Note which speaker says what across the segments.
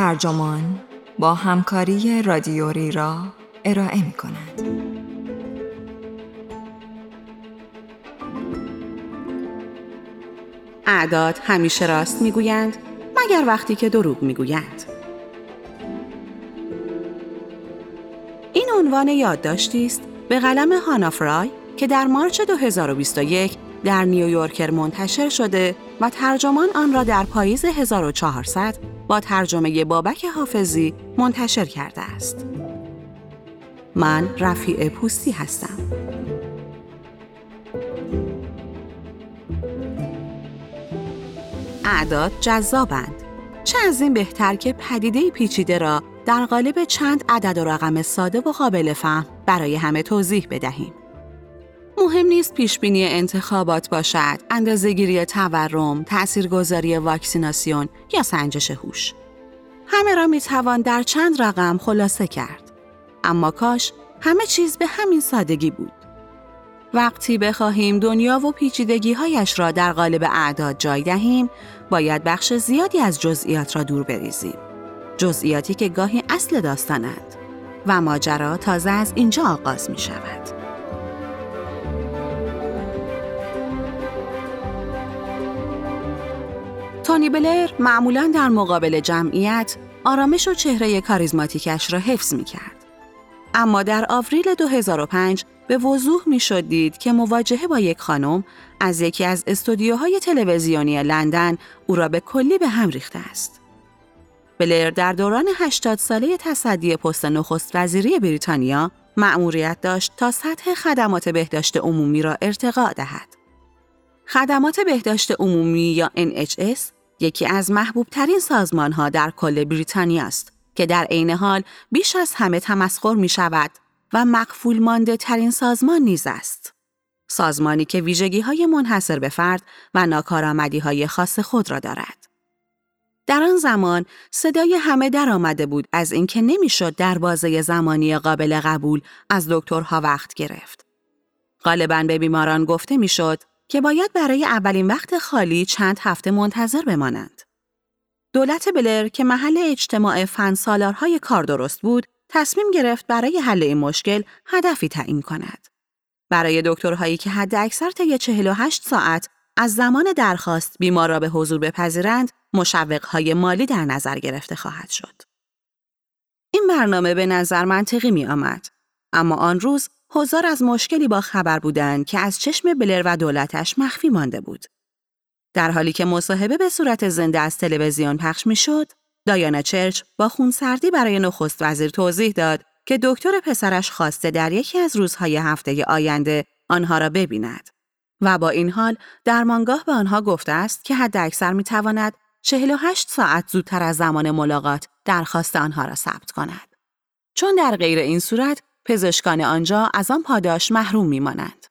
Speaker 1: ترجمان با همکاری رادیوری را ارائه می کند.
Speaker 2: اعداد همیشه راست می‌گویند مگر وقتی که دروغ می‌گویند. این عنوان یادداشتی است به قلم هانا فرای که در مارچ 2021 در نیویورکر منتشر شده و ترجمان آن را در پاییز 1400 با ترجمه بابک حافظی منتشر کرده است. من رفیع پوستی هستم. اعداد جذابند. چه از این بهتر که پدیده پیچیده را در قالب چند عدد و رقم ساده و قابل فهم برای همه توضیح بدهیم. مهم نیست پیشبینی انتخابات باشد، اندازهگیری تورم، تاثیرگذاری واکسیناسیون یا سنجش هوش. همه را می‌توان در چند رقم خلاصه کرد. اما کاش همه چیز به همین سادگی بود. وقتی بخواهیم دنیا و پیچیدگی هایش را در قالب اعداد جای دهیم، باید بخش زیادی از جزئیات را دور بریزیم. جزئیاتی که گاهی اصل داستانند و ماجرا تازه از اینجا آغاز می شود. تونی بلر معمولا در مقابل جمعیت آرامش و چهره کاریزماتیکش را حفظ می کرد. اما در آوریل 2005 به وضوح می شد دید که مواجهه با یک خانم از یکی از استودیوهای تلویزیونی لندن او را به کلی به هم ریخته است. بلر در دوران 80 ساله تصدی پست نخست وزیری بریتانیا مأموریت داشت تا سطح خدمات بهداشت عمومی را ارتقا دهد. خدمات بهداشت عمومی یا NHS یکی از محبوب ترین سازمان ها در کل بریتانیا است که در عین حال بیش از همه تمسخر می شود و مقفول مانده ترین سازمان نیز است. سازمانی که ویژگی های منحصر به فرد و ناکارآمدی های خاص خود را دارد. در آن زمان صدای همه در آمده بود از اینکه نمی‌شد در بازه زمانی قابل قبول از دکترها وقت گرفت. غالبا به بیماران گفته می‌شد که باید برای اولین وقت خالی چند هفته منتظر بمانند. دولت بلر که محل اجتماع فن سالارهای کار درست بود، تصمیم گرفت برای حل این مشکل هدفی تعیین کند. برای دکترهایی که حد اکثر طی 48 ساعت از زمان درخواست بیمار را به حضور بپذیرند، مشوقهای مالی در نظر گرفته خواهد شد. این برنامه به نظر منطقی می آمد. اما آن روز هزار از مشکلی با خبر بودند که از چشم بلر و دولتش مخفی مانده بود. در حالی که مصاحبه به صورت زنده از تلویزیون پخش می‌شد، دایانا چرچ با خونسردی برای نخست وزیر توضیح داد که دکتر پسرش خواسته در یکی از روزهای هفته آینده آنها را ببیند و با این حال درمانگاه به آنها گفته است که حد اکثر می تواند 48 ساعت زودتر از زمان ملاقات درخواست آنها را ثبت کند. چون در غیر این صورت پزشکان آنجا از آن پاداش محروم میمانند.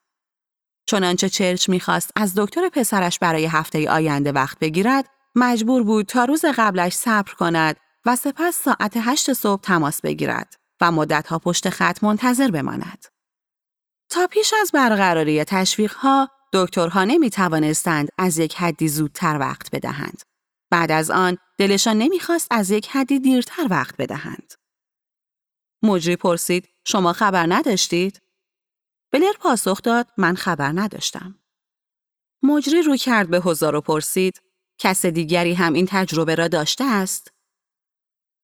Speaker 2: چنانچه چرچ می‌خواست از دکتر پسرش برای هفته آینده وقت بگیرد، مجبور بود تا روز قبلش صبر کند و سپس ساعت هشت صبح تماس بگیرد و مدتها پشت خط منتظر بماند. تا پیش از برقراری تشویقها، دکترها نمی توانستند از یک حدی زودتر وقت بدهند. بعد از آن دلشان نمی‌خواست از یک حدی دیرتر وقت بدهند. مجری پرسید شما خبر نداشتید؟ بلر پاسخ داد من خبر نداشتم. مجری رو کرد به هزار و پرسید کس دیگری هم این تجربه را داشته است؟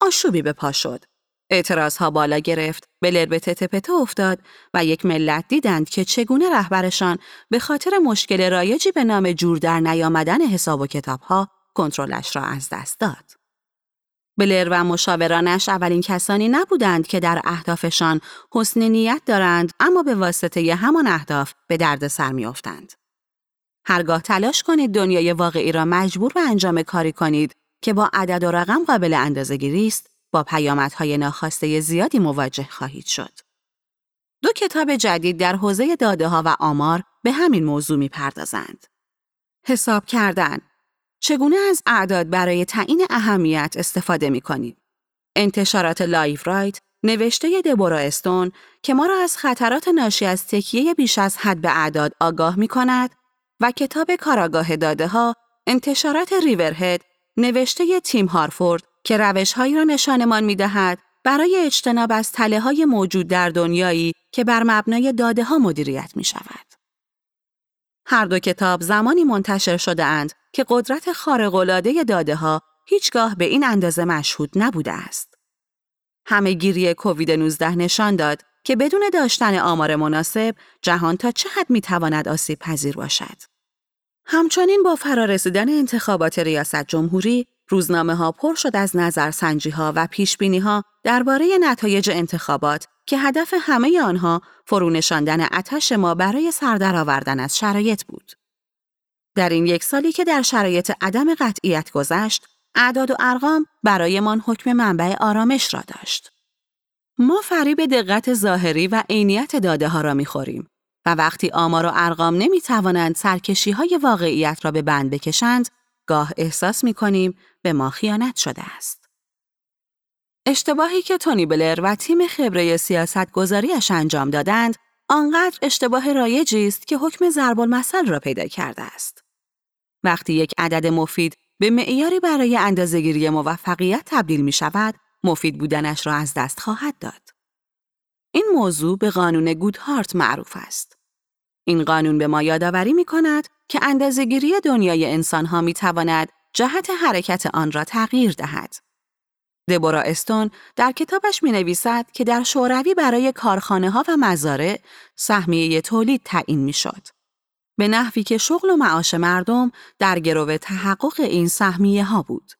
Speaker 2: آشوبی به پا شد. اعتراض ها بالا گرفت، بلر به تته افتاد و یک ملت دیدند که چگونه رهبرشان به خاطر مشکل رایجی به نام جور در نیامدن حساب و کتاب ها کنترلش را از دست داد. بلر و مشاورانش اولین کسانی نبودند که در اهدافشان حسن نیت دارند اما به واسطه همان اهداف به درد سر میافتند. هرگاه تلاش کنید دنیای واقعی را مجبور به انجام کاری کنید که با عدد و رقم قابل اندازه‌گیری است، با پیامدهای ناخواسته زیادی مواجه خواهید شد. دو کتاب جدید در حوزه داده ها و آمار به همین موضوع می‌پردازند. حساب کردن چگونه از اعداد برای تعیین اهمیت استفاده می کنید؟ انتشارات Liveright نوشته دبورا استون که ما را از خطرات ناشی از تکیه بیش از حد به اعداد آگاه می کند و کتاب کاراگاه داده ها انتشارات ریورهد نوشته تیم هارفورد که روشهایی را نشانمان می دهد برای اجتناب از تله های موجود در دنیایی که بر مبنای داده ها مدیریت می شود. هر دو کتاب زمانی منتشر شده اند که قدرت خارق‌العاده داده ها هیچگاه به این اندازه مشهود نبوده است. همه گیری کووید 19 نشان داد که بدون داشتن آمار مناسب جهان تا چه حد می تواند آسیب پذیر باشد. همچنین با فرارسیدن انتخابات ریاست جمهوری روزنامه ها پر شد از نظرسنجی ها و پیش بینی ها درباره نتایج انتخابات که هدف همه آنها فرونشاندن اتش ما برای سردر آوردن از شرایط بود. در این یک سالی که در شرایط عدم قطعیت گذشت، اعداد و ارقام برایمان حکم منبع آرامش را داشت. ما فریب دقت ظاهری و عینیت داده ها را می‌خوریم و وقتی آمار و ارقام نمی توانند سرکشی های واقعیت را به بند بکشند، گاه احساس می کنیم به ما خیانت شده است. اشتباهی که تونی بلر و تیم خبره سیاست گذاریش انجام دادند، آنقدر اشتباه رایجی است که حکم ضرب المثل را پیدا کرده است. وقتی یک عدد مفید به معیاری برای اندازهگیری موفقیت تبدیل می شود، مفید بودنش را از دست خواهد داد. این موضوع به قانون گودهارت معروف است. این قانون به ما یادآوری می کند که اندازهگیری دنیای انسانها می تواند جهت حرکت آن را تغییر دهد. دبورا استون در کتابش می نویسد که در شوروی برای کارخانه ها و مزارع سهمیه تولید تعیین می شد. به نحوی که شغل و معاش مردم در گرو تحقق این سهمیه ها بود.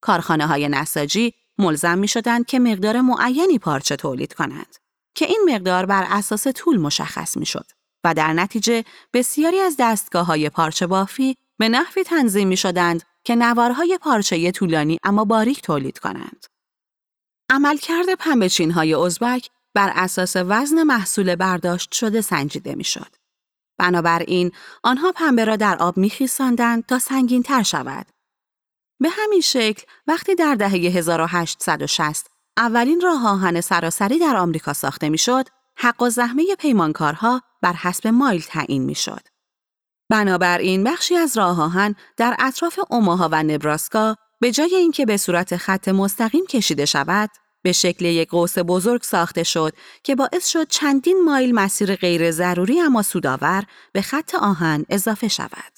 Speaker 2: کارخانه های نساجی ملزم می شدند که مقدار معینی پارچه تولید کنند که این مقدار بر اساس طول مشخص می شد و در نتیجه بسیاری از دستگاه های پارچه بافی به نحوی تنظیم می شدند که نوارهای پارچه طولانی اما باریک تولید کنند. عملکرد پنبهچین های ازبک بر اساس وزن محصول برداشت شده سنجیده می شد. بنابراین آنها پنبه را در آب میخیساندند تا سنگین تر شود. به همین شکل وقتی در دهه 1860 اولین راه آهن سراسری در آمریکا ساخته می‌شد، حق و زحمه پیمانکارها بر حسب مایل تعیین می‌شد. بنابراین بخشی از راه آهن در اطراف اوماها و نبراسکا به جای اینکه به صورت خط مستقیم کشیده شود، به شکل یک قوس بزرگ ساخته شد که باعث شد چندین مایل مسیر غیر ضروری اما سودآور به خط آهن اضافه شود.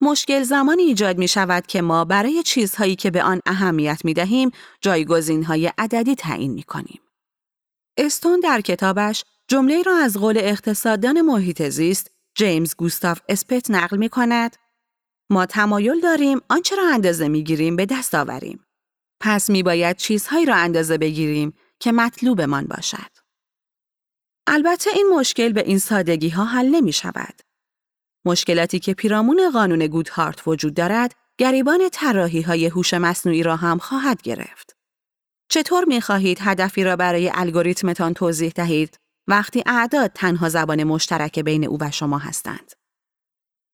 Speaker 2: مشکل زمانی ایجاد می شود که ما برای چیزهایی که به آن اهمیت می دهیم جایگزین های عددی تعیین می کنیم. استون در کتابش جمله را از قول اقتصاددان محیط زیست جیمز گوستاف اسپت نقل می کند ما تمایل داریم آنچه را اندازه می گیریم به دست آوریم. پس می باید چیزهایی را اندازه بگیریم که مطلوبمان باشد. البته این مشکل به این سادگی ها حل نمی شود. مشکلاتی که پیرامون قانون گودهارت وجود دارد، گریبان طراحی های هوش مصنوعی را هم خواهد گرفت. چطور می خواهید هدفی را برای الگوریتمتان توضیح دهید وقتی اعداد تنها زبان مشترک بین او و شما هستند؟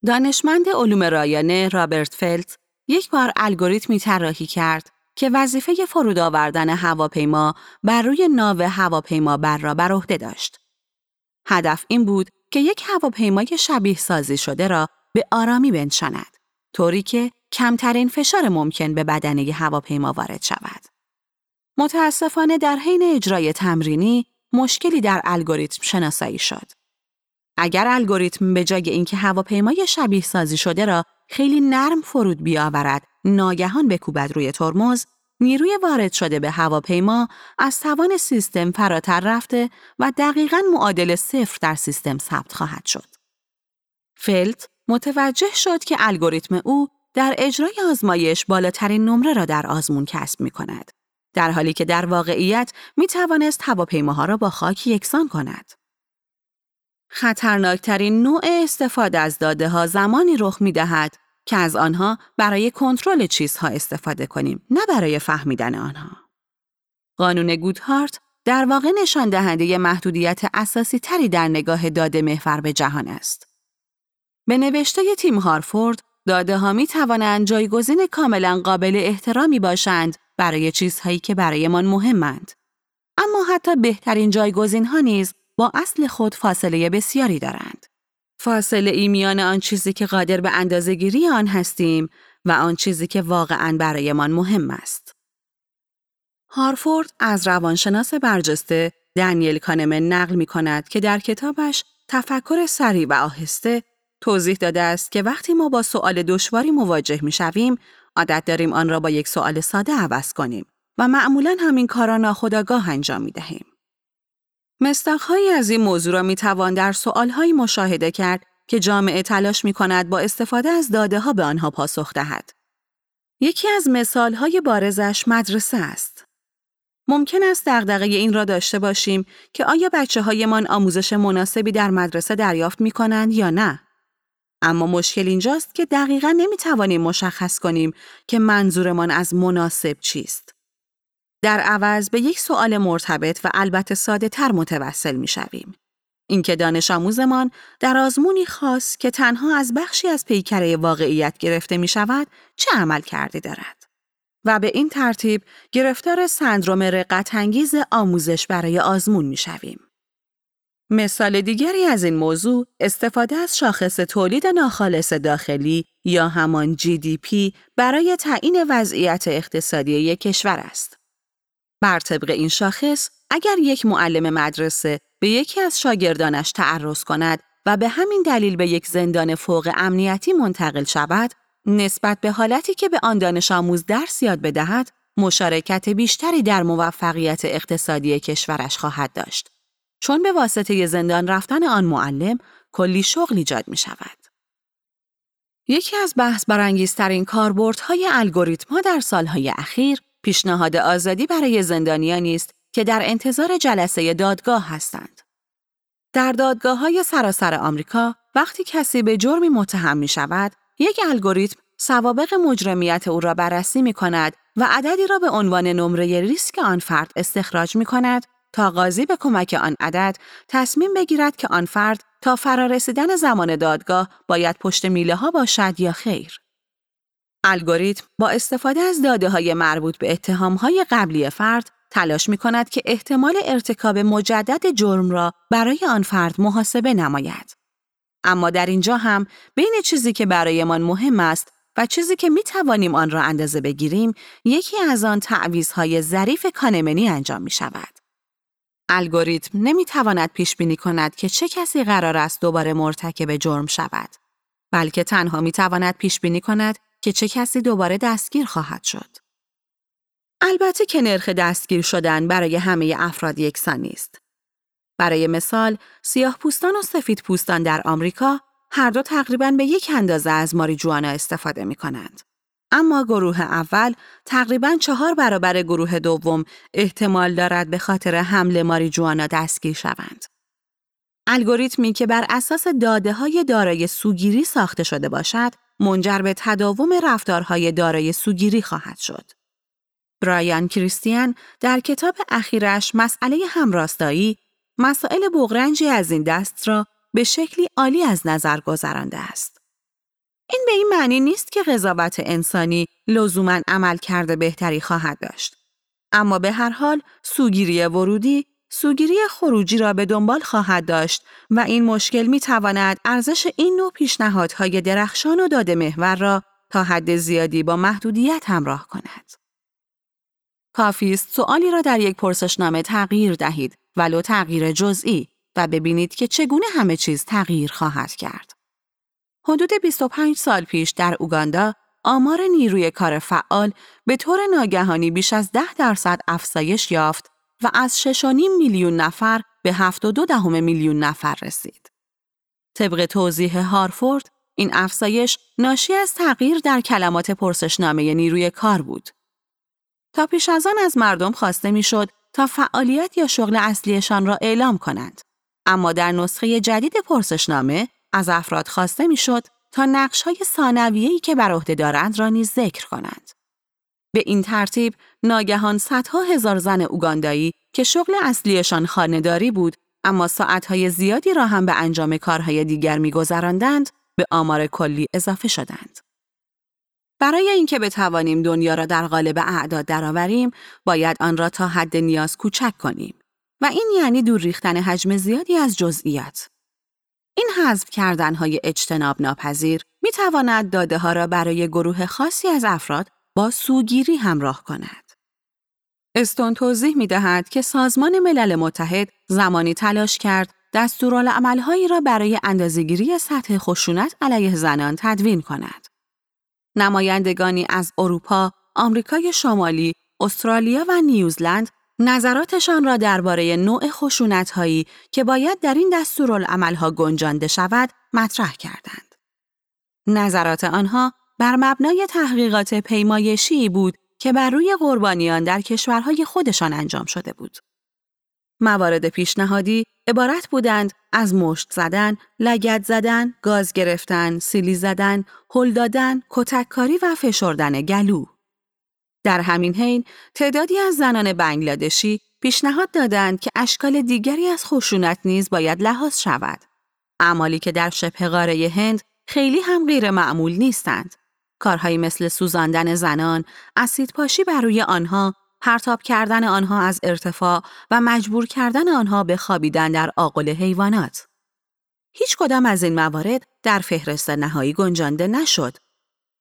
Speaker 2: دانشمند علوم رایانه رابرت فلت یک بار الگوریتمی طراحی کرد که وظیفه فرود آوردن هواپیما بر روی ناو هواپیما بر را بر عهده داشت. هدف این بود که یک هواپیمای شبیه سازی شده را به آرامی بنشاند، طوری که کمترین فشار ممکن به بدنه هواپیما وارد شود. متاسفانه در حین اجرای تمرینی مشکلی در الگوریتم شناسایی شد. اگر الگوریتم به جای اینکه هواپیمای شبیه سازی شده را خیلی نرم فرود بیاورد ناگهان بکوبد روی ترمز نیروی وارد شده به هواپیما از توان سیستم فراتر رفته و دقیقا معادل صفر در سیستم ثبت خواهد شد. فلت متوجه شد که الگوریتم او در اجرای آزمایش بالاترین نمره را در آزمون کسب می کند. در حالی که در واقعیت می توانست هواپیماها را با خاک یکسان کند. خطرناکترین نوع استفاده از داده ها زمانی رخ می دهد که از آنها برای کنترل چیزها استفاده کنیم نه برای فهمیدن آنها. قانون گودهارت در واقع نشان دهنده محدودیت اساسی تری در نگاه داده محور به جهان است. به نوشته تیم هارفورد، داده ها می توانند جایگزین کاملا قابل احترامی باشند برای چیزهایی که برایمان مهمند. اما حتی بهترین جایگزین ها نیز با اصل خود فاصله بسیاری دارند. فاصله ای میان آن چیزی که قادر به اندازهگیری آن هستیم و آن چیزی که واقعا برایمان مهم است. هارفورد از روانشناس برجسته دنیل کانمن نقل می کند که در کتابش تفکر سریع و آهسته توضیح داده است که وقتی ما با سوال دشواری مواجه می شویم، عادت داریم آن را با یک سوال ساده عوض کنیم و معمولا همین کارا ناخودآگاه انجام می دهیم. مستقهایی از این موضوع را می توان در سوالهایی مشاهده کرد که جامعه تلاش می کند با استفاده از داده ها به آنها پاسخ دهد. یکی از مثالهای بارزش مدرسه است. ممکن است دغدغه این را داشته باشیم که آیا بچه هایمان آموزش مناسبی در مدرسه دریافت می کنند یا نه؟ اما مشکل اینجاست که دقیقا نمی توانیم مشخص کنیم که منظورمان از مناسب چیست. در عوض به یک سوال مرتبط و البته ساده تر متوسل می شویم. اینکه دانش آموزمان در آزمونی خاص که تنها از بخشی از پیکره واقعیت گرفته می شود چه عمل کرده دارد. و به این ترتیب گرفتار سندروم رقتانگیز آموزش برای آزمون می شویم. مثال دیگری از این موضوع استفاده از شاخص تولید ناخالص داخلی یا همان GDP برای تعیین وضعیت اقتصادی یک کشور است. بر طبق این شاخص، اگر یک معلم مدرسه به یکی از شاگردانش تعرض کند و به همین دلیل به یک زندان فوق امنیتی منتقل شود، نسبت به حالتی که به آن دانش آموز درس یاد بدهد، مشارکت بیشتری در موفقیت اقتصادی کشورش خواهد داشت. چون به واسطه زندان رفتن آن معلم کلی شغل ایجاد می شود. یکی از بحث برانگیزترین کاربردهای الگوریتم‌ها در سالهای اخیر پیشنهاد آزادی برای زندانیانی است که در انتظار جلسه دادگاه هستند. در دادگاه های سراسر آمریکا وقتی کسی به جرمی متهم می شود، یک الگوریتم سوابق مجرمیت او را بررسی می کند و عددی را به عنوان نمره ریسک آن فرد استخراج می کند تا قاضی به کمک آن عدد تصمیم بگیرد که آن فرد تا فرارسیدن زمان دادگاه باید پشت میله ها باشد یا خیر. الگوریتم با استفاده از داده های مربوط به اتهام های قبلی فرد تلاش می کند که احتمال ارتکاب مجدد جرم را برای آن فرد محاسبه نماید. اما در اینجا هم بین چیزی که برایمان مهم است و چیزی که می توانیم آن را اندازه بگیریم، یکی از آن تعویزهای ظریف کانمنی انجام می شود. الگوریتم نمی تواند پیش بینی کند که چه کسی قرار است دوباره مرتکب جرم شود، بلکه تنها می تواند پیش بینی کند که چه کسی دوباره دستگیر خواهد شد. البته که نرخ دستگیر شدن برای همه افراد یکسان نیست. برای مثال، سیاه پوستان و سفید پوستان در آمریکا هر دو تقریباً به یک اندازه از ماریجوانا استفاده می کنند. اما گروه اول تقریباً چهار برابر گروه دوم احتمال دارد به خاطر حمل ماریجوانا دستگیر شوند. الگوریتمی که بر اساس داده های دارای سوگیری ساخته شده باشد، منجر به تداوم رفتارهای دارای سوگیری خواهد شد. برایان کریستیان در کتاب اخیرش مسئله همراستایی مسائل بغرنجی از این دست را به شکلی عالی از نظر گذرانده است. این به این معنی نیست که قضاوت انسانی لزوما عمل کرده بهتری خواهد داشت. اما به هر حال سوگیری ورودی سوگیری خروجی را به دنبال خواهد داشت و این مشکل می تواند ارزش این نوع پیشنهادهای درخشان و داده محور را تا حد زیادی با محدودیت همراه کند. کافی است سوالی را در یک پرسشنامه تغییر دهید ولو تغییر جزئی و ببینید که چگونه همه چیز تغییر خواهد کرد. حدود 25 سال پیش در اوگاندا آمار نیروی کار فعال به طور ناگهانی بیش از 10 درصد افزایش یافت و از 6.5 میلیون نفر به 7.2 دهم میلیون نفر رسید. طبق توضیح هارفورد، این افزایش ناشی از تغییر در کلمات پرسشنامه نیروی کار بود. تا پیش از آن از مردم خواسته می‌شد تا فعالیت یا شغل اصلیشان را اعلام کنند. اما در نسخه جدید پرسشنامه از افراد خواسته می‌شد تا نقش های ثانویه‌ای که بر عهده دارند را نیز ذکر کنند. به این ترتیب ناگهان صدها هزار زن اوگاندایی که شغل اصلیشان خانهداری بود اما ساعتهای زیادی را هم به انجام کارهای دیگر میگذراندند به آمار کلی اضافه شدند. برای اینکه بتوانیم دنیا را در قالب اعداد درآوریم، باید آن را تا حد نیاز کوچک کنیم و این یعنی دور ریختن حجم زیادی از جزئیات. این حذف کردنهای اجتناب ناپذیر می تواند داده ها را برای گروه خاصی از افراد با سوگیری همراه کند. استون توضیح می دهد که سازمان ملل متحد زمانی تلاش کرد دستورالعملهایی را برای اندازهگیری سطح خشونت علیه زنان تدوین کند. نمایندگانی از اروپا، آمریکای شمالی، استرالیا و نیوزلند نظراتشان را درباره نوع خشونت‌هایی که باید در این دستورالعملها گنجانده شود مطرح کردند. نظرات آنها بر مبنای تحقیقات پیمایشی بود که بر روی قربانیان در کشورهای خودشان انجام شده بود. موارد پیشنهادی عبارت بودند از مشت زدن، لگت زدن، گاز گرفتن، سیلی زدن، هل دادن، کتککاری و فشردن گلو. در همین حین تعدادی از زنان بنگلادشی پیشنهاد دادند که اشکال دیگری از خشونت نیز باید لحاظ شود. اعمالی که در شبه قاره هند خیلی هم غیر معمول نیستند. کارهایی مثل سوزاندن زنان، اسید پاشی بر روی آنها، پرتاب کردن آنها از ارتفاع و مجبور کردن آنها به خوابیدن در آقل حیوانات. هیچ کدام از این موارد در فهرست نهایی گنجانده نشد.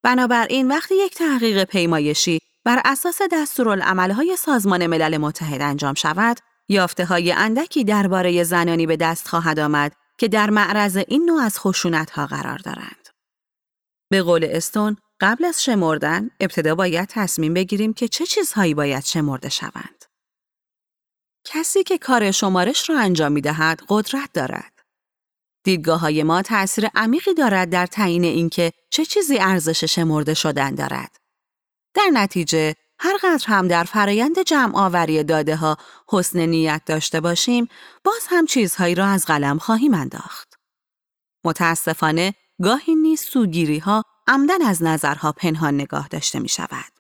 Speaker 2: بنابراین وقتی یک تحقیق پیمایشی بر اساس دستورالعملهای سازمان ملل متحد انجام شود، یافته های اندکی درباره زنانی به دست خواهد آمد که در معرض این نوع از خشونت ها قرار دارند. به قول استون، قبل از شمردن، ابتدا باید تصمیم بگیریم که چه چیزهایی باید شمرده شوند. کسی که کار شمارش را انجام می دهد قدرت دارد. دیدگاه های ما تأثیر عمیقی دارد در تعیین اینکه چه چیزی ارزش شمرده شدن دارد. در نتیجه هر قدر هم در فرایند جمع آوری داده ها حسن نیت داشته باشیم، باز هم چیزهایی را از قلم خواهیم انداخت. متاسفانه گاهی نیز سوگیری ها عمداً از نظرها پنهان نگاه داشته می شود.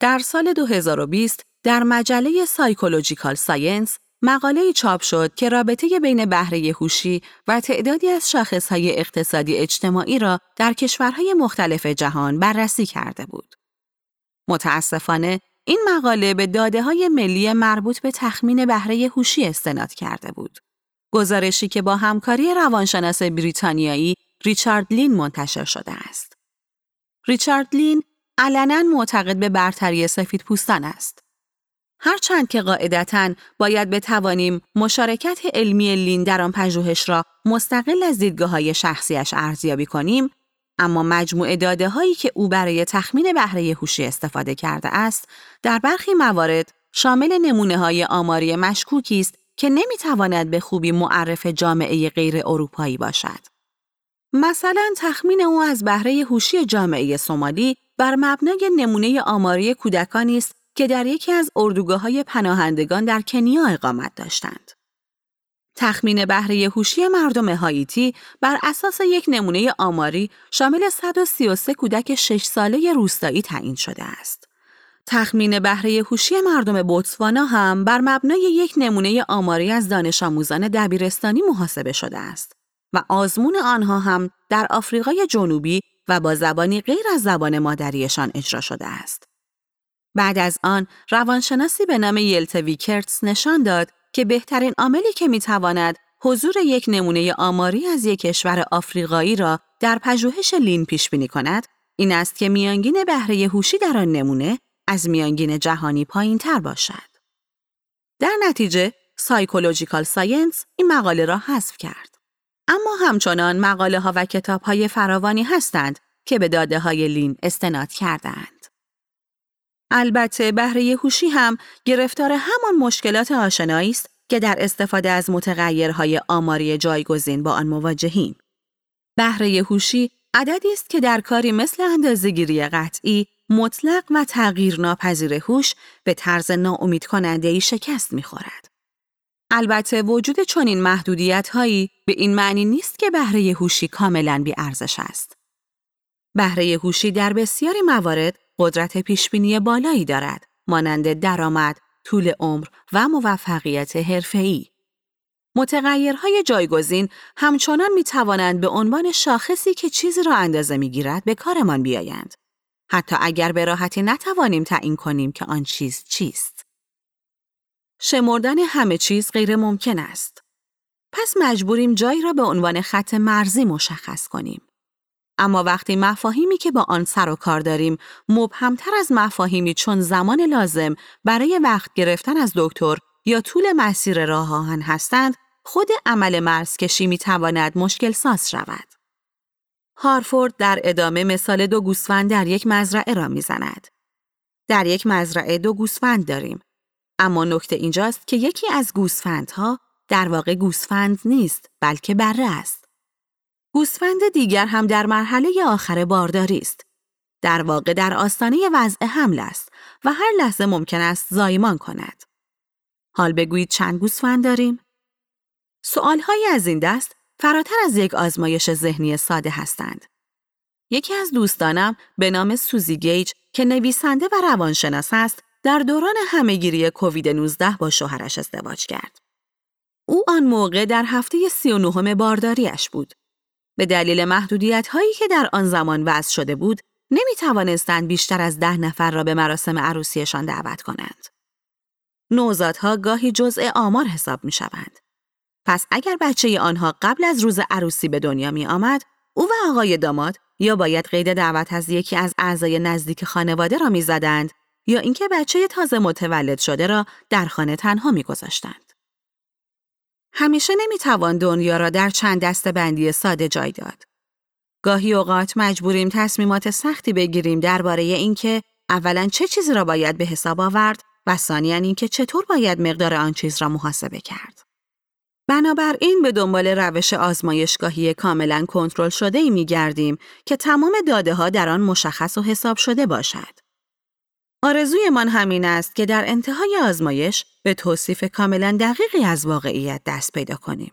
Speaker 2: در سال 2020 در مجله Psychological Science مقاله چاپ شد که رابطه بین بهره هوشی و تعدادی از شاخصهای اقتصادی اجتماعی را در کشورهای مختلف جهان بررسی کرده بود. متاسفانه این مقاله به داده های ملی مربوط به تخمین بهره هوشی استناد کرده بود. گزارشی که با همکاری روانشناس بریتانیایی ریچارد لین منتشر شده است. ریچارد لین علنا معتقد به برتری سفید پوستان است. هرچند که قاعدتا باید بتوانیم مشارکت علمی لین در آن پژوهش را مستقل از دیدگاه های شخصیش ارزیابی کنیم، اما مجموع داده هایی که او برای تخمین بهره هوشی استفاده کرده است، در برخی موارد شامل نمونه های آماری مشکوکی است که نمی‌تواند به خوبی معرف جامعه غیر اروپایی باشد. مثلا تخمین او از بهره هوشی جامعه سومالی بر مبنای نمونه آماری کودکانی است که در یکی از اردوگاه های پناهندگان در کنیا اقامت داشتند. تخمین بهره هوشی مردم هاییتی بر اساس یک نمونه آماری شامل 133 کودک 6 ساله روستایی تعیین شده است. تخمین بهره هوشی مردم بوتسوانا هم بر مبنای یک نمونه آماری از دانش آموزان دبیرستانی محاسبه شده است و آزمون آنها هم در آفریقای جنوبی و با زبانی غیر از زبان مادریشان اجرا شده است. بعد از آن روانشناسی به نام یلت ویکرتس نشان داد که بهترین عاملی که می‌تواند حضور یک نمونه آماری از یک کشور آفریقایی را در پژوهش لین پیش بینی کند این است که میانگین بهره هوشی در آن نمونه از میانگین جهانی پایین تر باشد. در نتیجه Psychological Science این مقاله را حذف کرد. اما همچنان مقاله ها و کتاب های فراوانی هستند که به داده های لین استناد کردند. البته بهره هوشی هم گرفتار همان مشکلات آشنایی است که در استفاده از متغیرهای آماری جایگزین با آن مواجهیم. بهره هوشی عددی است که در کاری مثل اندازهگیری قطعی مطلق و تغییر ناپذیر هوش به طرز ناامید کننده ای شکست می‌خورد. البته وجود چنین محدودیت هایی به این معنی نیست که بهره هوشی کاملا بی ارزش است. بهره هوشی در بسیاری موارد قدرت پیشبینی بالایی دارد، مانند درآمد، طول عمر و موفقیت حرفه‌ای. متغیرهای جایگزین همچنان می توانند به عنوان شاخصی که چیزی را اندازه می گیرد به کارمان بیایند. حتی اگر به راحتی نتوانیم تعیین کنیم که آن چیز چیست. شمردن همه چیز غیر ممکن است. پس مجبوریم جایی را به عنوان خط مرزی مشخص کنیم. اما وقتی مفاهیمی که با آن سر و کار داریم مبهمتر از مفاهیمی چون زمان لازم برای وقت گرفتن از دکتر یا طول مسیر راه آهن هستند خود عمل مرز کشی می تواند مشکل ساز شود. هارفورد در ادامه مثال دو گوسفند در یک مزرعه را می‌زند. در یک مزرعه دو گوسفند داریم. اما نکته اینجاست که یکی از گوسفندها در واقع گوسفند نیست بلکه بره است. گوسفند دیگر هم در مرحله آخر بارداری است. در واقع در آستانه وضع حمل است و هر لحظه ممکن است زایمان کند. حال بگویید چند گوسفند داریم؟ سوالهایی از این دست فراتر از یک آزمایش ذهنی ساده هستند. یکی از دوستانم به نام سوزی گیج که نویسنده و روانشناس است در دوران همهگیری کووید 19 با شوهرش ازدواج کرد. او آن موقع در هفته 39 بارداریش بود. به دلیل محدودیت هایی که در آن زمان وضع شده بود، نمی توانستند بیشتر از ده نفر را به مراسم عروسیشان دعوت کنند. نوزادها گاهی جزء آمار حساب می شوند. پس اگر بچه آنها قبل از روز عروسی به دنیا می آمد، او و آقای داماد یا باید قید دعوت از یکی از اعضای نزدیک خانواده را می‌زدند یا اینکه بچه تازه متولد شده را در خانه تنها میگذاشتند. همیشه نمی‌توان دنیا را در چند دسته بندی ساده جای داد. گاهی اوقات مجبوریم تصمیمات سختی بگیریم درباره اینکه اولا چه چیزی را باید به حساب آورد و ثانیا اینکه چطور باید مقدار آن چیز را محاسبه کرد. بنابراین به دنبال روش آزمایشگاهی کاملا کنترل شده ای می گردیم که تمام داده ها در آن مشخص و حساب شده باشد. آرزوی من همین است که در انتهای آزمایش به توصیف کاملا دقیقی از واقعیت دست پیدا کنیم.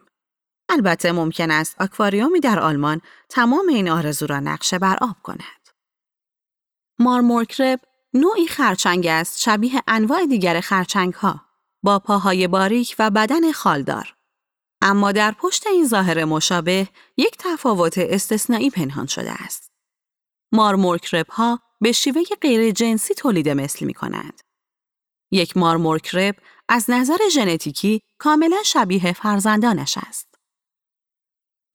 Speaker 2: البته ممکن است آکواریومی در آلمان تمام این آرزو را نقشه بر آب کند. مارمورکرب نوعی خرچنگ است شبیه انواع دیگر خرچنگ ها با پاهای باریک و بدن خالدار. اما در پشت این ظاهر مشابه یک تفاوت استثنایی پنهان شده است. مارمورکرب ها به شیوه غیر جنسی تولید مثل می کنند. یک مارمورکرب از نظر ژنتیکی کاملا شبیه فرزندانش است.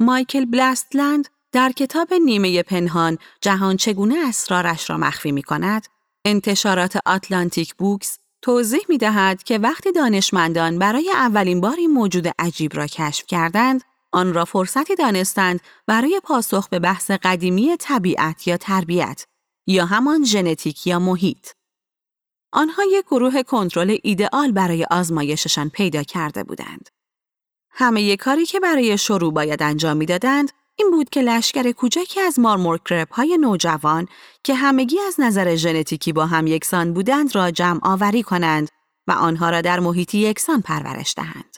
Speaker 2: مایکل بلستلند در کتاب نیمه پنهان جهان چگونه اسرارش را مخفی می کند، انتشارات آتلانتیک بوکس توضیح می دهد که وقتی دانشمندان برای اولین بار این موجود عجیب را کشف کردند، آن را فرصتی دانستند برای پاسخ به بحث قدیمی طبیعت یا تربیت یا همان ژنتیک یا محیط. آنها یک گروه کنترل ایدئال برای آزمایششان پیدا کرده بودند. همه کاری که برای شروع باید انجام می‌دادند این بود که لشکر کوچکی از مارمورکرپ های نوجوان که همگی از نظر ژنتیکی با هم یکسان بودند را جمع آوری کنند و آنها را در محیطی یکسان پرورش دهند.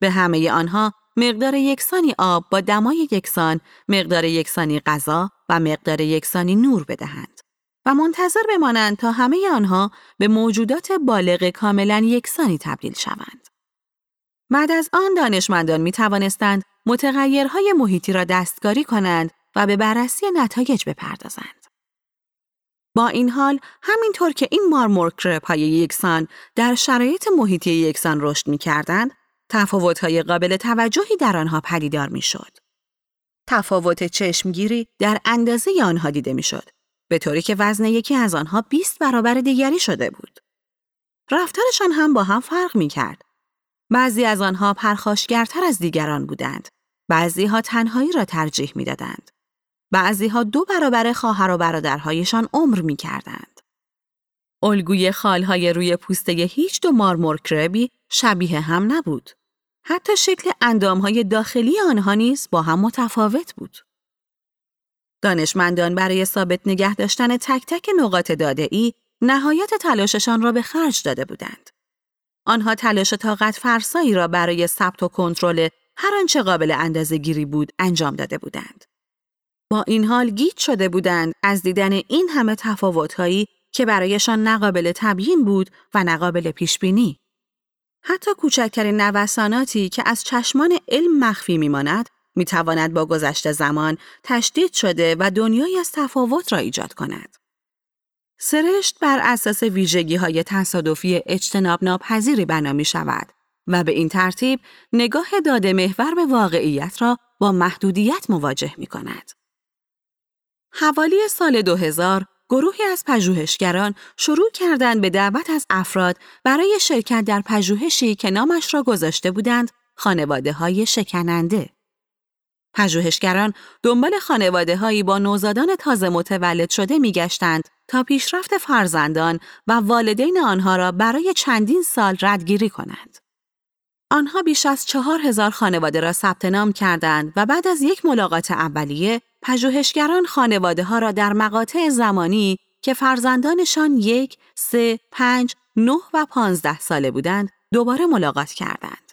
Speaker 2: به همه آنها مقدار یکسانی آب با دمای یکسان، مقدار یکسانی غذا و مقدار یکسانی نور بدهند و منتظر بمانند تا همه آنها به موجودات بالغ کاملا یکسانی تبدیل شوند. بعد از آن دانشمندان می توانستند متغیرهای محیطی را دستکاری کنند و به بررسی نتایج بپردازند. با این حال همینطور که این مارمورکرپ های یکسان در شرایط محیطی یکسان رشد می کردند، تفاوت‌های قابل توجهی در آنها پدیدار می‌شد. تفاوت چشمگیری در اندازه آنها دیده می‌شد، به طوری که وزن یکی از آنها 20 برابر دیگری شده بود. رفتارشان هم با هم فرق می کرد بعضی از آنها پرخاشگرتر از دیگران بودند. بعضی ها تنهایی را ترجیح می دادند. بعضی ها دو برابر خواهر و برادرهایشان عمر می کردند. الگوی خالهای روی پوسته هیچ دو مارمور کربی شبیه هم نبود. حتی شکل اندامهای داخلی آنها نیز با هم متفاوت بود. دانشمندان برای ثابت نگه داشتن تک تک نقاط داده ای نهایت تلاششان را به خرج داده بودند. آنها تلاش طاقت فرسایی را برای ثبت و کنترل هر آنچه قابل اندازه گیری بود انجام داده بودند. با این حال گیج شده بودند از دیدن این همه تفاوتهایی که برایشان نقابل تبیین بود و نقابل پیش بینی. حتی کوچکترین نوساناتی که از چشمان علم مخفی میماند می‌تواند با گذشت زمان تشدید شده و دنیای از تفاوت را ایجاد کند. سرشت بر اساس ویژگی های تصادفی اجتناب ناپذیری بنا می شود و به این ترتیب نگاه داده محور به واقعیت را با محدودیت مواجه می کند. حوالی سال 2000 گروهی از پژوهشگران شروع کردند به دعوت از افراد برای شرکت در پژوهشی که نامش را گذاشته بودند خانواده های شکننده. پژوهشگران دنبال خانواده هایی با نوزادان تازه متولد شده میگشتند تا پیشرفت فرزندان و والدین آنها را برای چندین سال ردگیری کنند. آنها بیش از چهار هزار خانواده را ثبت نام کردند و بعد از یک ملاقات اولیه پژوهشگران خانواده ها را در مقاطع زمانی که فرزندانشان یک، سه، پنج، نه و پانزده ساله بودند دوباره ملاقات کردند.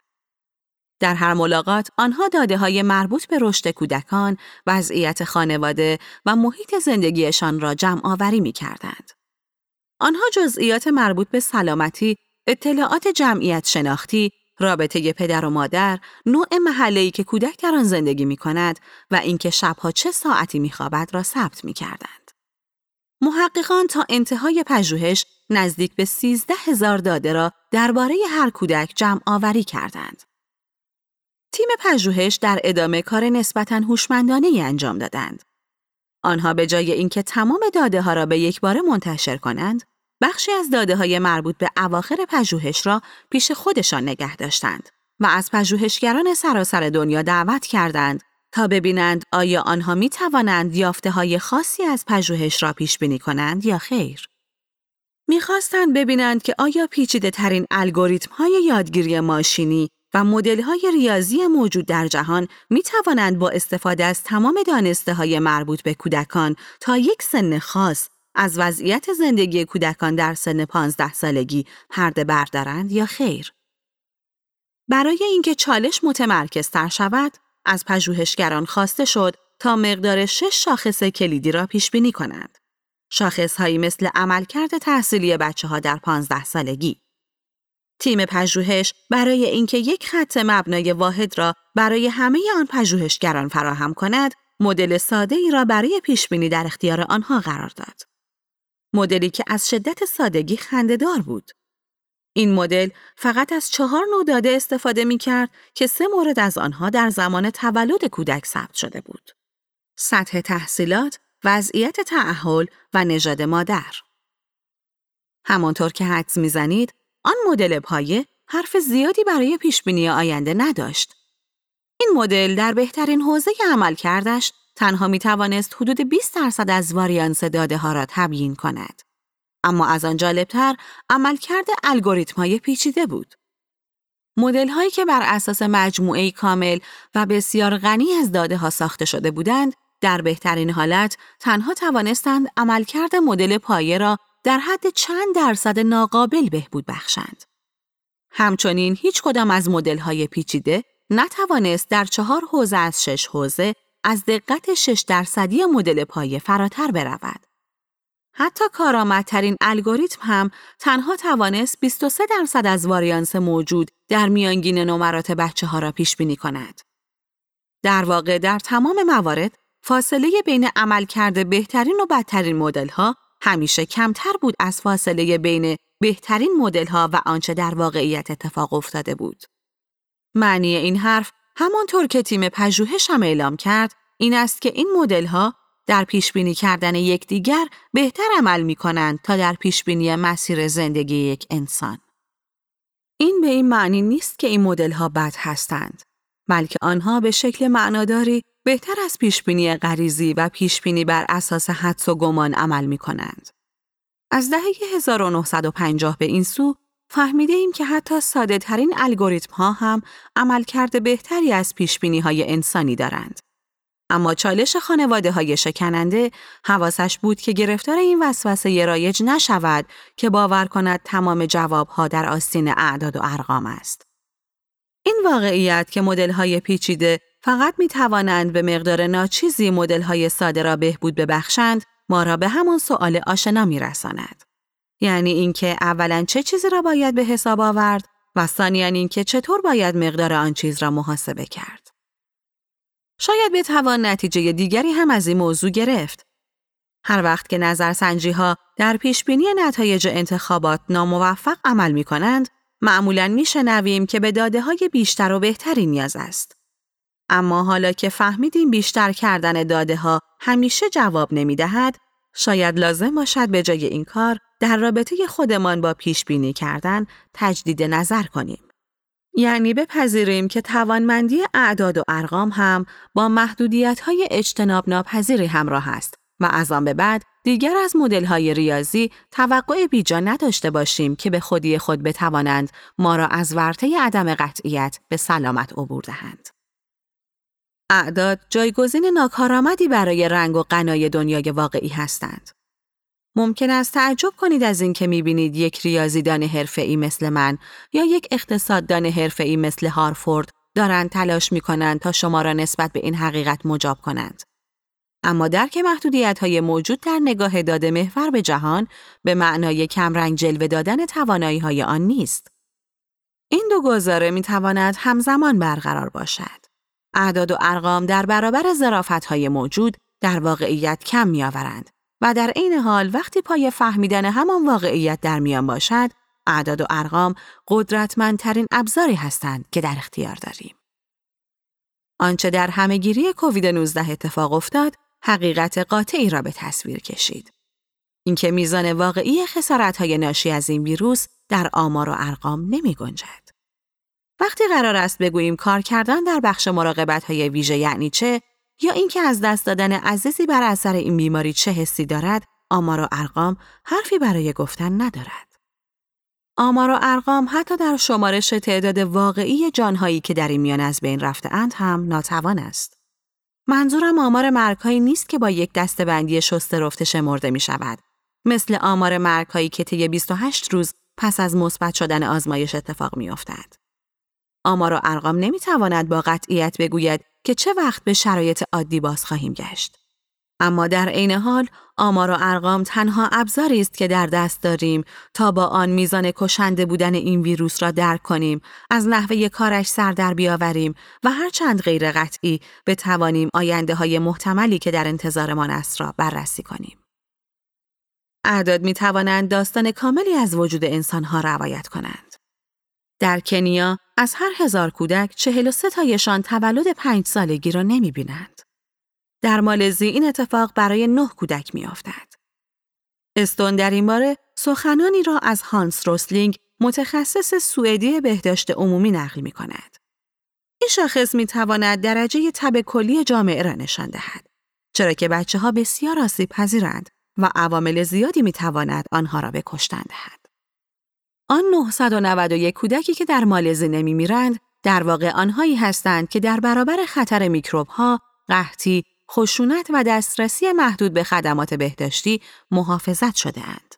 Speaker 2: در هر ملاقات آنها داده های مربوط به رشد کودکان، وضعیت خانواده و محیط زندگیشان را جمع آوری می کردند. آنها جزئیات مربوط به سلامتی، اطلاعات جمعیت شناختی رابطه پدر و مادر، نوع محله‌ای که کودک در آن زندگی می کند و اینکه شبها چه ساعتی می خوابد را ثبت می کردند. محققان تا انتهای پژوهش نزدیک به 13 هزار داده را درباره هر کودک جمع آوری کردند. تیم پژوهش در ادامه کار نسبتاً هوشمندانه ای انجام دادند. آنها به جای اینکه تمام داده ها را به یک بار منتشر کنند، بخشی از داده های مربوط به اواخر پژوهش را پیش خودشان نگه داشتند و از پژوهشگران سراسر دنیا دعوت کردند تا ببینند آیا آنها می توانند یافته های خاصی از پژوهش را پیش بینی کنند یا خیر. می‌خواستند ببینند که آیا پیچیده ترین الگوریتم های یادگیری ماشینی و مدل های ریاضی موجود در جهان می توانند با استفاده از تمام دانسته های مربوط به کودکان تا یک سن خاص از وضعیت زندگی کودکان در سن 15 سالگی پرده بردارند یا خیر. برای اینکه چالش متمرکزتر شود، از پژوهشگران خواسته شد تا مقدار شش شاخص کلیدی را پیش بینی کنند. شاخصهایی مثل عملکرد تحصیلی بچه ها در 15 سالگی. تیم پژوهش برای اینکه یک خط مبنای واحد را برای همه آن پژوهشگران فراهم کند، مدل ساده ای را برای پیش بینی در اختیار آنها قرار داد. مدلی که از شدت سادگی خندهدار بود. این مدل فقط از چهار نوع داده استفاده می کرد که سه مورد از آنها در زمان تولد کودک ثبت شده بود. سطح تحصیلات، وضعیت تعهل و نژاد مادر. همانطور که حدس می‌زنید، آن مدل پایه حرف زیادی برای پیشبینی آینده نداشت. این مدل در بهترین حوزه عمل کردش تنها می توانست حدود 20 درصد از واریانس داده ها را تبیین کند. اما از آن جالبتر عملکرد الگوریتم های پیچیده بود. مدل هایی که بر اساس مجموعه کامل و بسیار غنی از داده ها ساخته شده بودند، در بهترین حالت تنها توانستند عملکرد مدل پایه را در حد چند درصد ناقابل بهبود بخشند. همچنین هیچ کدام از مدل های پیچیده نتوانست در چهار حوزه از شش حوزه از دقت 6 درصدی مدل پایه فراتر برود. حتی کارآمدترین الگوریتم هم تنها توانست 23 درصد از واریانس موجود در میانگین نمرات بچه ها را پیش بینی کند. در واقع در تمام موارد فاصله بین عملکرد بهترین و بدترین مدل ها همیشه کمتر بود از فاصله بین بهترین مدل ها و آنچه در واقعیت اتفاق افتاده بود. معنی این حرف همانطور که تیم پژوهش هم اعلام کرد این است که این مدل ها در پیش بینی کردن یکدیگر بهتر عمل می کنند تا در پیش بینی مسیر زندگی یک انسان. این به این معنی نیست که این مدل ها بد هستند، بلکه آنها به شکل معناداری بهتر از پیش بینی غریزی و پیش بینی بر اساس حدس و گمان عمل می کنند. از دهه 1950 به این سو فهمیده ایم که حتی ساده ترین الگوریتم ها هم عملکرد بهتری از پیش های انسانی دارند. اما چالش خانواده های شکننده حواسش بود که گرفتار این وسوسه رایج نشود که باور کند تمام جوابها در آستین اعداد و ارقام است. این واقعیت که مدل های پیچیده فقط می توانند به مقدار ناچیزی مدل های ساده را بهبود ببخشند ما را به همان سؤال آشنا می رساند. یعنی اینکه اولا چه چیزی را باید به حساب آورد و ثانیا اینکه چطور باید مقدار آن چیز را محاسبه کرد. شاید بتوان نتیجه دیگری هم از این موضوع گرفت. هر وقت که نظرسنجی ها در پیشبینی نتایج انتخابات ناموفق عمل می کنند، معمولا می شنویم که به داده های بیشتر و بهتری نیاز است. اما حالا که فهمیدیم بیشتر کردن داده ها همیشه جواب نمی دهد، شاید لازم باشد به جای این کار در رابطه خودمان با پیش بینی کردن تجدید نظر کنیم. یعنی بپذیریم که توانمندی اعداد و ارقام هم با محدودیت های اجتناب ناپذیری همراه است و از آن به بعد دیگر از مدل های ریاضی توقع بیجا نداشته باشیم که به خودی خود بتوانند ما را از ورطه عدم قطعیت به سلامت عبور دهند. اعداد جایگزین ناکارآمدی برای رنگ و غنای دنیای واقعی هستند. ممکن است تعجب کنید از اینکه می‌بینید یک ریاضیدان حرفه‌ای مثل من یا یک اقتصاددان حرفه‌ای مثل هارفورد دارند تلاش می‌کنند تا شما را نسبت به این حقیقت مجاب کنند. اما درک محدودیت های موجود در نگاه داده محور به جهان به معنای کمرنگ جلوه دادن توانایی های آن نیست. این دو گزاره می تواند همزمان برقرار باشد. اعداد و ارقام در برابر زرافت های موجود در واقعیت کم می آورند و در عین حال وقتی پای فهمیدن همان واقعیت در میان باشد، اعداد و ارقام قدرتمندترین ابزاری هستند که در اختیار داریم. آنچه در همهگیری کووید 19 اتفاق افتاد، حقیقت قاطعی را به تصویر کشید. اینکه میزان واقعی های ناشی از این ویروس در آمار و ارقام نمی گنجد. وقتی قرار است بگوییم کار کردن در بخش مراقبت های ویژه یعنی چه یا اینکه از دست دادن عزیزی بر اثر این بیماری چه حسی دارد، آمار و ارقام حرفی برای گفتن ندارد. آمار و ارقام حتی در شمارش تعداد واقعی جانهایی که در این میان از بین رفته اند هم ناتوان است. منظورم آمار مرگهایی نیست که با یک دستبندی شسته رفته شمرده می شود. مثل آمار مرگهایی که طی 28 روز پس از مثبت شدن آزمایش اتفاق می افتد. آمار و ارقام نمی تواند با قطعیت بگوید که چه وقت به شرایط عادی باز خواهیم گشت. اما در عین حال آمار و ارقام تنها ابزاری است که در دست داریم تا با آن میزان کشنده بودن این ویروس را درک کنیم از نحوه کارش سر در بیاوریم و هر چند غیر قطعی بتوانیم آینده های محتملی که در انتظارمان است را بررسی کنیم. اعداد می توانند داستان کاملی از وجود انسان ها روایت کنند. در کنیا از هر هزار کودک چهل و سه تایشان تولد پنج سالگی را نمی بینند. در مالزی این اتفاق برای نه کودک میافتد. استون در این باره سخنانی را از هانس روسلینگ متخصص سوئدی بهداشت عمومی نقل می کند. این شاخص می تواند درجه تب کلی جامعه را نشان دهد. چرا که بچه ها بسیار آسیب پذیرند و عوامل زیادی می تواند آنها را به کشتن دهد. آن 991 کودکی که در مالزی نمی میرند، در واقع آنهایی هستند که در برابر خطر میکروب ها، قحطی، خشونت و دسترسی محدود به خدمات بهداشتی محافظت شده اند.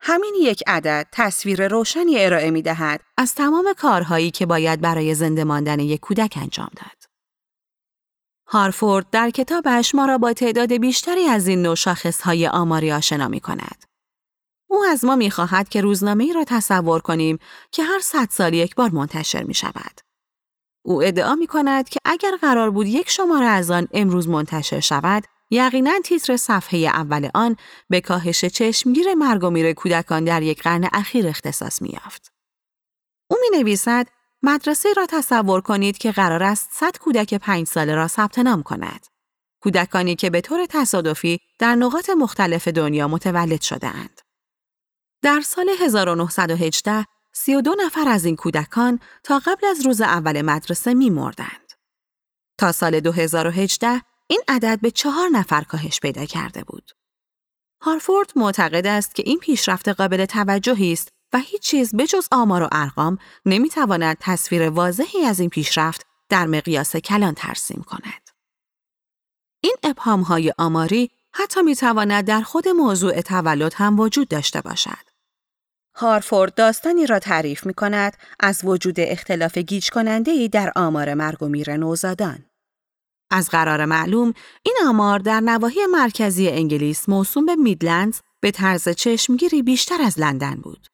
Speaker 2: همین یک عدد تصویر روشنی ارائه می دهد از تمام کارهایی که باید برای زنده ماندن یک کودک انجام داد. هارفورد در کتابش ما را با تعداد بیشتری از این نوع شاخصهای آماری آشنا می کند. او از ما می خواهد که روزنامه ای را تصور کنیم که هر صد سال یک بار منتشر می شود. او ادعا می کند که اگر قرار بود یک شماره از آن امروز منتشر شود، یقینا تیتر صفحه اول آن به کاهش چشمگیر مرگ و میر کودکان در یک قرن اخیر اختصاص می یافت. او می نویسد مدرسه را تصور کنید که قرار است 100 کودک پنج ساله را ثبت نام کند. کودکانی که به طور تصادفی در نقاط مختلف دنیا متولد شده اند. در سال 1918 32 نفر از این کودکان تا قبل از روز اول مدرسه می مردند. تا سال 2018 این عدد به چهار نفر کاهش پیدا کرده بود. هارفورد معتقد است که این پیشرفت قابل توجهی است و هیچ چیز بجز آمار و ارقام نمی‌تواند تصویر واضحی از این پیشرفت در مقیاس کلان ترسیم کند. این ابهام های آماری حتی می تواند در خود موضوع تولد هم وجود داشته باشد. هارفورد داستانی را تعریف می کند از وجود اختلاف گیج کننده در آمار مرگ و میر نوزادان. از قرار معلوم این آمار در نواحی مرکزی انگلیس موسوم به میدلندز به طرز چشمگیری بیشتر از لندن بود.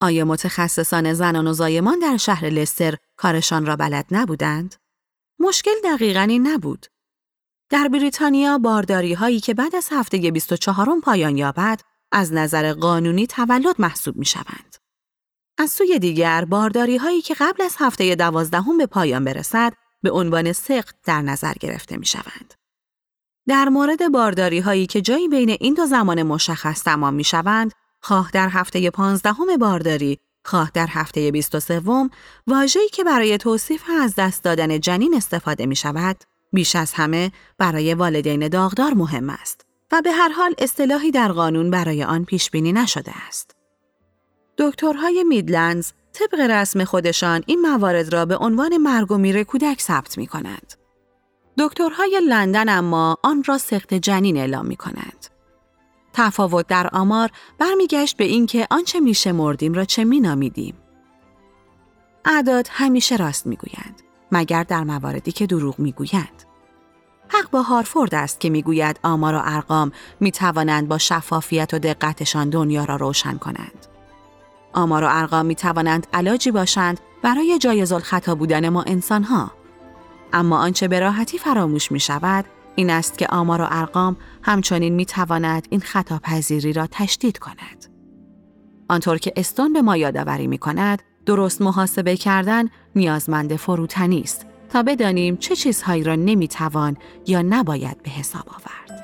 Speaker 2: آیا متخصصان زنان و زایمان در شهر لستر کارشان را بلد نبودند؟ مشکل دقیقا این نبود. در بریتانیا بارداری هایی که بعد از هفته 24 پایان یابد از نظر قانونی تولد محسوب می شوند. از سوی دیگر بارداری هایی که قبل از هفته دوازدهم به پایان برسد به عنوان سقط در نظر گرفته می شوند. در مورد بارداری هایی که جایی بین این دو زمان مشخص تمام می شوند، خواه در هفته پانزدهم بارداری، خواه در هفته 23 واژه‌ای که برای توصیف از دست دادن جنین استفاده می شود، بیش از همه برای والدین داغدار مهم است و به هر حال اصطلاحی در قانون برای آن پیش بینی نشده است. دکترهای میدلندز طبق رسم خودشان این موارد را به عنوان مرگ و میر کودک ثبت می کنند. دکترهای لندن اما آن را سخت جنین اعلام می کنند. تفاوت در آمار برمیگشت به اینکه آنچه میشه مردیم را چه مینامیدیم. اعداد همیشه راست می‌گویند مگر در مواردی که دروغ می‌گویند. حق با هارفورد است که می‌گوید آمار و ارقام می توانند با شفافیت و دقتشان دنیا را روشن کنند. آمار و ارقام می توانند علاجی باشند برای جایز خطا بودن ما انسانها. اما آنچه به راحتی فراموش می شود این است که آمار و ارقام همچنین می تواند این خطا پذیری را تشدید کند. آنطور که استون به ما یادآوری می کند، درست محاسبه کردن نیازمند فروتنی است تا بدانیم چه چیزهایی را نمی توان یا نباید به حساب آورد.